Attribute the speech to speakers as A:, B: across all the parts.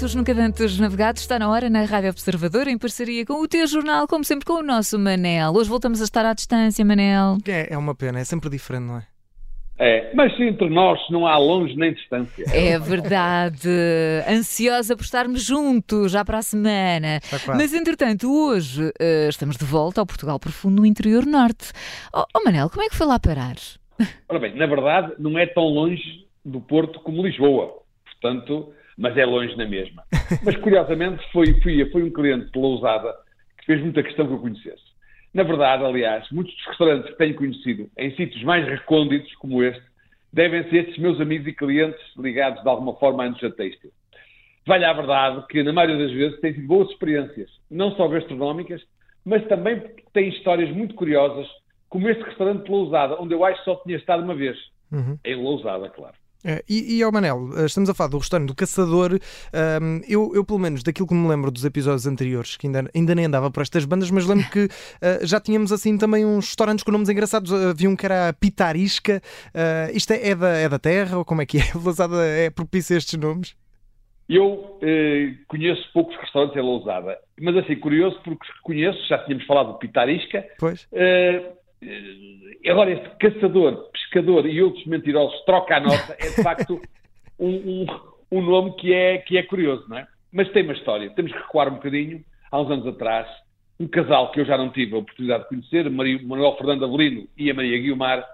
A: Portos, nunca antes navegados, está na hora na Rádio Observador, em parceria com o teu jornal, como sempre com o nosso Manel. Hoje voltamos a estar à distância, Manel.
B: É, é uma pena, é sempre diferente, não é?
C: É, mas entre nós não há longe nem distância.
A: É verdade. Ansiosa por estarmos juntos já para a semana. Mas, entretanto, hoje eh, estamos de volta ao Portugal Profundo no interior norte. Oh, oh, Manel, como é que foi lá parar?
C: Ora bem, na verdade, não é tão longe do Porto como Lisboa. Portanto, mas é longe na mesma. Mas, curiosamente, foi, foi, foi um cliente de Lousada que fez muita questão que eu conhecesse. Na verdade, aliás, muitos dos restaurantes que tenho conhecido em sítios mais recônditos como este devem ser estes meus amigos e clientes ligados de alguma forma à indústria têxtil. Vale a verdade que, na maioria das vezes, têm sido boas experiências, não só gastronómicas, mas também porque têm histórias muito curiosas, como este restaurante de Lousada, onde eu acho que só tinha estado uma vez.
B: Uhum.
C: Em Lousada, claro.
B: É, e, e ao Manel, eh, estamos a falar do restaurante do Caçador. Ahm, eu, eu, pelo menos, daquilo que me lembro dos episódios anteriores, que ainda, ainda nem andava por estas bandas, mas lembro que eh, já tínhamos assim também uns restaurantes com nomes engraçados. Havia um que era a Pitarisca. Ah, isto é, é da, é da terra ou como é que é? Lousada é propícia a estes nomes?
C: Eu eh, conheço poucos restaurantes em Lousada, mas assim, curioso porque conheço, já tínhamos falado do Pitarisca.
B: Pois.
C: Eh, eh, agora, este caçador, pescador e outros mentirosos troca a nota é de facto um, um, um nome que é, que é curioso, não é? Mas tem uma história. Temos que recuar um bocadinho. Há uns anos atrás, um casal que eu já não tive a oportunidade de conhecer, Manuel Fernando Avelino e a Maria Guiomar,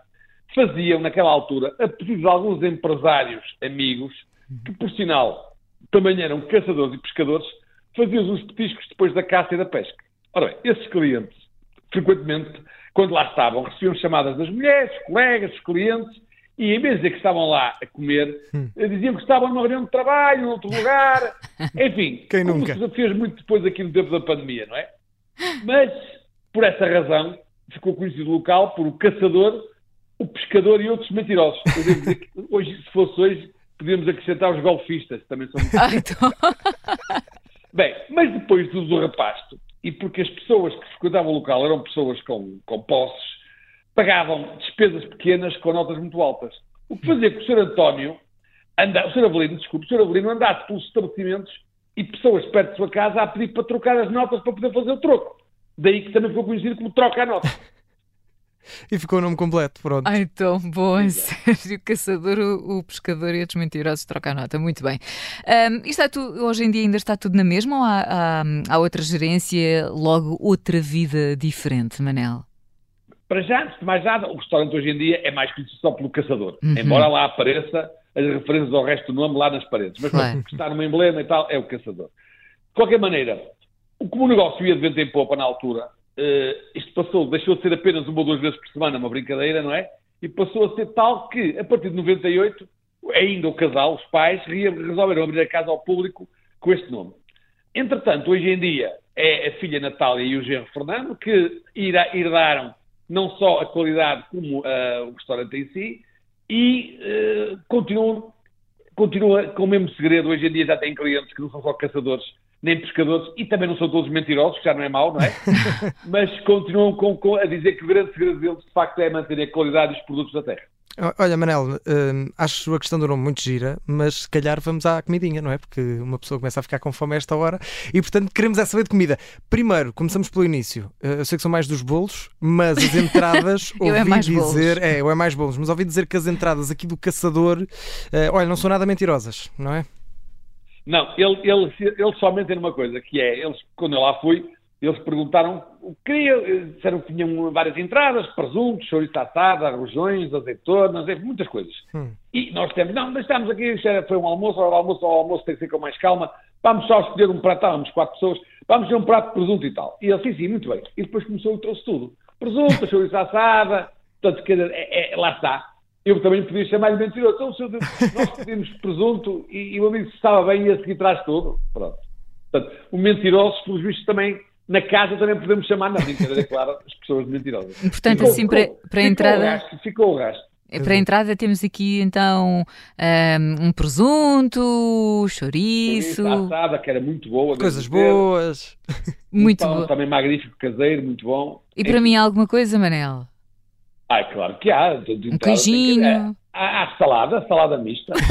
C: faziam, naquela altura, a pedido de alguns empresários amigos, que, por sinal, também eram caçadores e pescadores, faziam os petiscos depois da caça e da pesca. Ora bem, esses clientes, frequentemente, quando lá estavam, recebiam chamadas das mulheres, colegas, dos clientes, e em vez de dizer que estavam lá a comer, eh, diziam que estavam numa reunião de trabalho, num outro lugar, enfim,
B: Quem
C: como
B: nunca?
C: se fez muito depois aqui no tempo da pandemia, não é? Mas, por essa razão, ficou conhecido o local por o caçador, o pescador e outros mentirosos. Eu devo dizer que hoje, se fosse hoje, podíamos acrescentar os golfistas, que também são muito
A: Ah, então...
C: Bem, mas depois do, do rapasto, e porque as pessoas que frequentavam o local eram pessoas com, com posses, pagavam despesas pequenas com notas muito altas. O que fazia que o Sr. António, anda, o Sr. Avelino, desculpe, o Sr. Avelino andasse pelos estabelecimentos e pessoas perto de sua casa a pedir para trocar as notas para poder fazer o troco. Daí que também ficou conhecido como troca a nota.
B: E ficou o nome completo, pronto.
A: Ai, tão bom, em sério. O caçador, o, o pescador e outros mentirosos trocam a nota. Muito bem. Isto está tu- hoje em dia ainda está tudo na mesma ou há, há, há outra gerência, logo outra vida diferente, Manel?
C: Para já, antes de mais nada, o restaurante hoje em dia é mais conhecido só pelo caçador. Embora lá apareça as referências ao resto do nome lá nas paredes. Mas
A: Claro.
C: que está numa emblema e tal é o caçador. De qualquer maneira, o- como o negócio ia de vento em popa na altura, eh, isto passou, deixou de ser apenas uma ou duas vezes por semana, uma brincadeira, não é? E passou a ser tal que, a partir de 98, ainda o casal, os pais, re- resolveram abrir a casa ao público com este nome. Entretanto, hoje em dia é a filha Natália e o genro Fernando que herdaram não só a qualidade como ah, o restaurante em si e eh, continuam, continua com o mesmo segredo. Hoje em dia já tem clientes que não são só caçadores nem pescadores e também não são todos mentirosos, que já não é mau, não é? Mas continuam com- com- a dizer que o grande segredo deles de facto é manter a qualidade dos produtos da terra.
B: Olha, Manel, hum, acho a questão do nome muito gira, mas se calhar vamos à comidinha, não é? Porque uma pessoa começa a ficar com fome a esta hora e, portanto, queremos é saber de comida. Primeiro, começamos pelo início. Uh, Eu sei que são mais dos bolos, mas as entradas,
A: Eu é
B: ouvi
A: bolos.
B: dizer. É, eu é mais bolos, mas ouvi dizer que as entradas aqui do caçador, uh, olha, não são nada mentirosas, não é?
C: Não, ele- eles, eles só mentem uma coisa, que é, eles, quando eu lá fui, eles perguntaram o que queria, disseram que tinham várias entradas, presunto, chouriço assado, arrojões, azeitonas, enfim, muitas coisas.
B: Hum.
C: E nós temos, não, mas estamos aqui, isto era- foi um almoço, ao almoço, ao almoço tem que ser com mais calma, vamos só escolher um prato, estávamos quatro pessoas, vamos ter um prato de presunto e tal. E ele, sim, sim, muito bem. E depois começou e trouxe tudo. Presunto, chouriço assada, portanto, é- é- lá está. Eu também podia chamar-lhe mentiroso. Então, senhor, nós pedimos presunto e, e o amigo se estava bem e a seguir traz tudo. Pronto. Portanto, o mentiroso, pelos vistos, também, na casa também podemos chamar, na brincadeira, é claro, as pessoas de mentirosas.
A: Portanto,
C: Ficou-
A: assim, para, para a
C: ficou o
A: entrada.
C: rastro, ficou o rastro.
A: É, Para a entrada temos aqui então ahm, um presunto, chouriço,
C: assada, que era muito boa.
B: Coisas boas.
C: Um
A: muito
C: pão
A: bom.
C: também magnífico, caseiro, muito bom.
A: E para mim alguma coisa, Manel?
C: Ah, claro que há. De, de
A: Um
C: tem que-
A: queijinho.
C: Há, há salada, salada mista.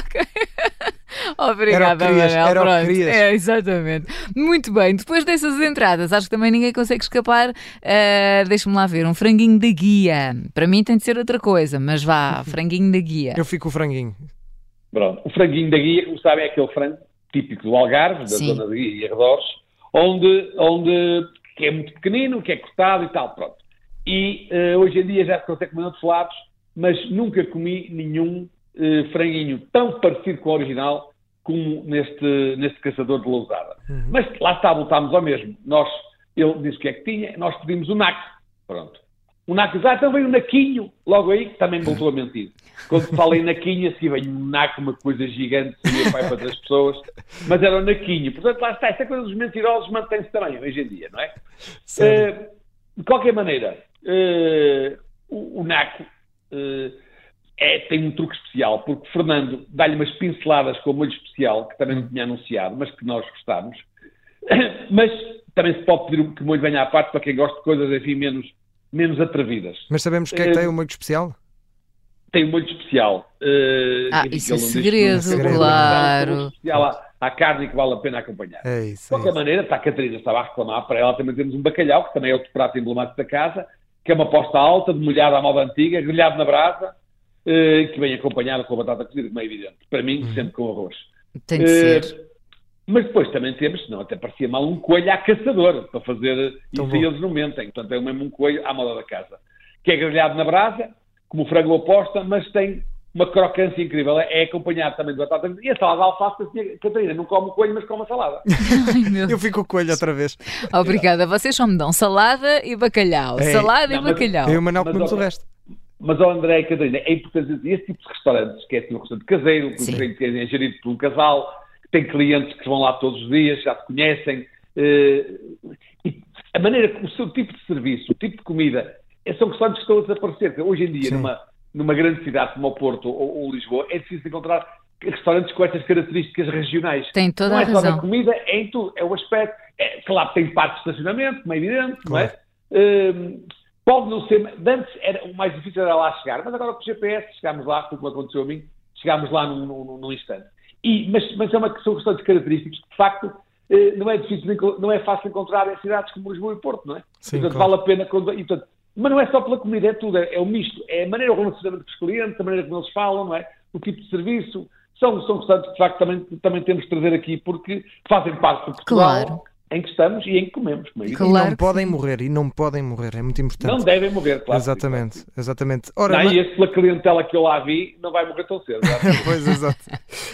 A: ok. Obrigada,
B: era querias,
A: Manel.
B: Era
A: Pronto.
B: o que querias.
A: É, exatamente. Muito bem. Depois dessas entradas, acho que também ninguém consegue escapar. Uh, Deixa-me lá ver. Um franguinho da guia. Para mim tem de ser outra coisa, mas vá, franguinho da guia.
B: Eu fico com o franguinho.
C: Pronto. O franguinho da guia, como sabem, é aquele frango típico do Algarve, da
A: Sim.
C: zona de guia e arredores, onde, onde que é muito pequenino, que é cortado e tal, pronto. E eh, hoje em dia já se consegue comer outros lados, mas nunca comi nenhum eh, franguinho tão parecido com o original como neste, neste caçador de lousada. Mas lá está, voltámos ao mesmo. Nós, ele disse o que é que tinha, nós pedimos o naco. Pronto. O naco diz, ah, então veio o naquinho. Logo aí, também voltou a mentir. Quando falei naquinho, assim, veio um naco, uma coisa gigante, seria pai para três pessoas, mas era o naquinho. Portanto, lá está, esta coisa dos mentirosos mantém-se também hoje em dia, não é? Eh, de qualquer maneira, eh, o, o Naco eh, é- tem um truque especial, porque Fernando dá-lhe umas pinceladas com o molho especial, que também não tinha anunciado, mas que nós gostamos. Mas também se pode pedir que o molho venha à parte para quem gosta de coisas, enfim, menos, menos atrevidas.
B: Mas sabemos o que é que
C: Eh,
B: tem o molho especial?
C: Tem um molho especial. eh,
A: Ah, isso é segredo,
C: não
B: claro.
C: Tem um molho especial à, à carne que vale a pena acompanhar.
B: É isso.
C: De
B: É
C: qualquer
B: isso.
C: maneira, está a Catarina estava a reclamar, para ela também temos um bacalhau, que também é outro prato emblemático da casa, que é uma posta alta, demolhada à moda antiga, grelhado na brasa, eh, que vem acompanhado com a batata cozida, como é evidente. Para mim, sempre com arroz.
A: Tem de
C: Eh,
A: ser.
C: Mas depois também temos, senão até parecia mal, um coelho à caçadora, para fazer,
B: Tão
C: isso
B: bom.
C: aí eles não mentem, portanto é mesmo um coelho à moda da casa, que é grelhado na brasa, como frango oposta, mas tem uma crocância incrível, é acompanhado também de batata e a salada de alface, assim, a Catarina não come o coelho, mas come a salada.
A: Ai,
B: Eu fico com o coelho outra vez.
A: Obrigada. Vocês só me dão salada e bacalhau.
B: É.
A: Salada
C: Não,
A: e
C: mas-
A: bacalhau.
B: Eu e o Manel
C: Mas,
B: comemos o resto.
C: Mas, ó André e Catarina, é importante dizer, esse tipo de restaurantes, que é tipo um restaurante caseiro, que é gerido por um casal, tem clientes que vão lá todos os dias, já se conhecem, eh, e a maneira, o seu tipo de serviço, o tipo de comida, eh, são restaurantes que estão a desaparecer. Hoje em dia,
B: Sim.
C: numa, numa grande cidade como o Porto ou, ou Lisboa, é difícil encontrar restaurantes com estas características regionais.
A: Tem toda
C: não
A: a
C: é só na
A: razão.
C: comida, é em tudo. É o aspecto. É, claro, tem parte de estacionamento, como é evidente, não é? Hum, pode não ser. Antes era, o mais difícil era lá chegar, mas agora com o GPS chegámos lá, como aconteceu a mim, chegámos lá num, num, num instante. E, mas, mas é uma questão questão de características que, de facto, eh, não é difícil, não é fácil encontrar em cidades como Lisboa e Porto, não é?
B: Sim,
C: portanto,
B: claro.
C: vale a pena. Quando, e, portanto, mas não é só pela comida, é tudo, é, é o misto. É a maneira, o relacionamento com os clientes, a maneira como eles falam, não é? O tipo de serviço. São, são restaurantes que, de facto, também, também temos de trazer aqui porque fazem parte do Portugal
A: Claro.
C: Em que estamos e em que comemos. Como é.
A: Claro
B: e não podem
A: sim.
B: morrer, e não podem morrer, é muito importante.
C: Não devem morrer, claro.
B: exatamente, exatamente. Ora,
C: Não,
B: Ma-
C: e esse pela clientela que eu lá vi, não vai morrer tão cedo.
B: pois, exato.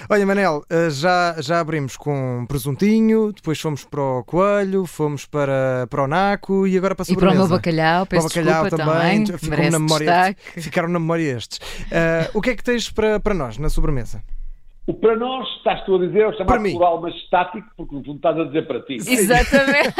B: Olha, Manel, eh, já, já abrimos com presuntinho, depois fomos para o coelho, fomos para, para o naco e agora para a
A: E para o
B: sobremesa.
A: meu bacalhau,
B: Para o
A: peço
B: bacalhau
A: desculpa
B: também,
A: também.
B: ficou na memória,
A: destaque.
B: ficaram na memória estes. Eh, o que é que tens para, para nós na sobremesa?
C: O para nós, estás tu a dizer, é o
B: Para
C: chamado
B: mim.
C: plural, mas estático, porque no fundo estás a dizer para ti.
A: Exatamente.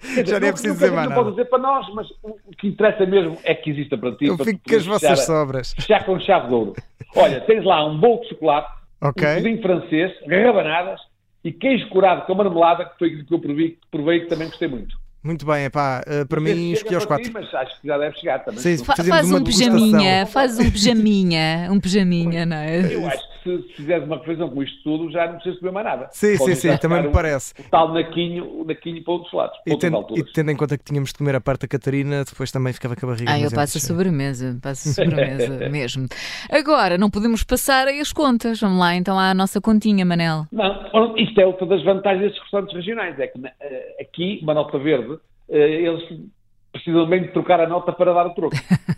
C: Dizer,
B: Já nem é
C: não-
B: preciso
C: não
B: dizer mais
C: Não
B: nada.
C: pode dizer para nós, mas o que interessa mesmo é que exista para ti.
B: Eu
C: para
B: fico com as vossas
C: fechar,
B: sobras.
C: fechar com chave de ouro. Olha, tens lá um bolo de chocolate,
B: Ok.
C: um pudim francês, rabanadas e queijo curado com marmelada, que foi aquilo que eu provei, que provei que também gostei muito.
B: Muito bem, epá, eh, para mim escolhi os
C: para
B: quatro.
C: ti, mas acho que já deve chegar também.
B: Sim,
A: faz
B: uma
A: um
B: degustação.
A: pijaminha, faz um pijaminha, um pijaminha, não é?
C: Eu acho que se, fizeres uma refeição com isto tudo, já não precisas comer mais nada.
B: Sim,
C: Podes
B: sim, sim, também me
C: um-
B: parece.
C: O tal naquinho, o naquinho para outros lados, para
B: E tendo, e tendo em conta que tínhamos de comer a parte da Catarina, depois também ficava com a barriga.
A: Ah, eu
B: nos
A: passo a sobremesa, passo a sobremesa mesmo. Agora, não podemos passar aí as contas. Vamos lá então à nossa continha, Manel.
C: Não, isto é outra das vantagens destes restaurantes regionais, é que eh, aqui, uma nota verde, eh, eles precisam bem de trocar a nota para dar o troco.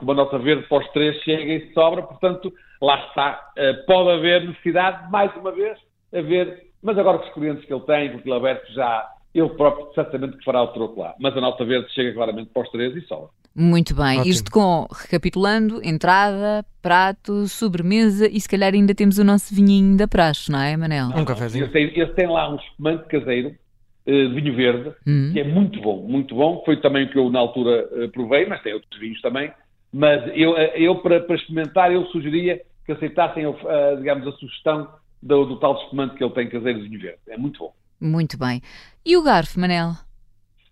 C: Porque uma nota verde para os três chega e sobra, portanto, lá está. Eh, Pode haver necessidade, mais uma vez, haver, mas agora com os clientes que ele tem, com aquilo aberto já, ele próprio certamente que fará o troco lá. Mas a nota verde chega claramente para os três e sobra.
A: Muito bem,
B: Ótimo.
A: isto com, recapitulando, entrada, prato, sobremesa e se calhar ainda temos o nosso vinhinho da praxe, não é, Manel?
B: Um cafezinho.
C: Esse tem, esse tem lá um espumante caseiro, eh, de vinho verde,
A: Hum.
C: que é muito bom, muito bom. Foi também o que eu na altura eh, provei, mas tem outros vinhos também. Mas eu, eh, eu para, para experimentar, eu sugeria que aceitassem, eh, digamos, a sugestão do, do tal espumante que ele tem caseiro de vinho verde. É muito bom.
A: Muito bem. E o garfo, Manel?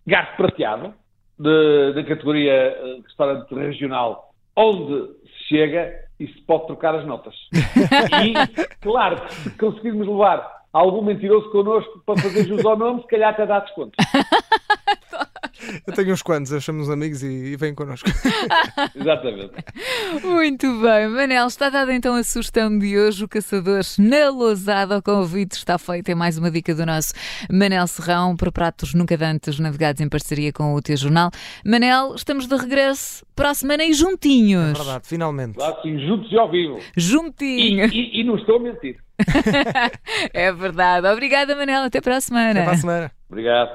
C: Garfo prateado, da categoria eh, restaurante regional, onde se chega e se pode trocar as notas. e, claro, que se conseguirmos levar algum mentiroso connosco para fazer jus ao nome, se calhar até dá desconto.
B: Eu tenho uns quantos, eu chamo os amigos e, e vêm connosco.
C: Exatamente.
A: Muito bem, Manel, está dada então a sugestão de hoje, o Caçador na Lousada. O convite está feito, é mais uma dica do nosso Manel Serrão para pratos nunca dantes navegados em parceria com o teu jornal. Manel, estamos de regresso para a semana e juntinhos.
B: É verdade, finalmente.
C: Claro, sim, juntos e ao vivo. E,
A: Juntinhos.
C: e- e não estou a mentir.
A: é verdade. Obrigada, Manel. Até para a semana.
B: Até para a semana.
C: Obrigado.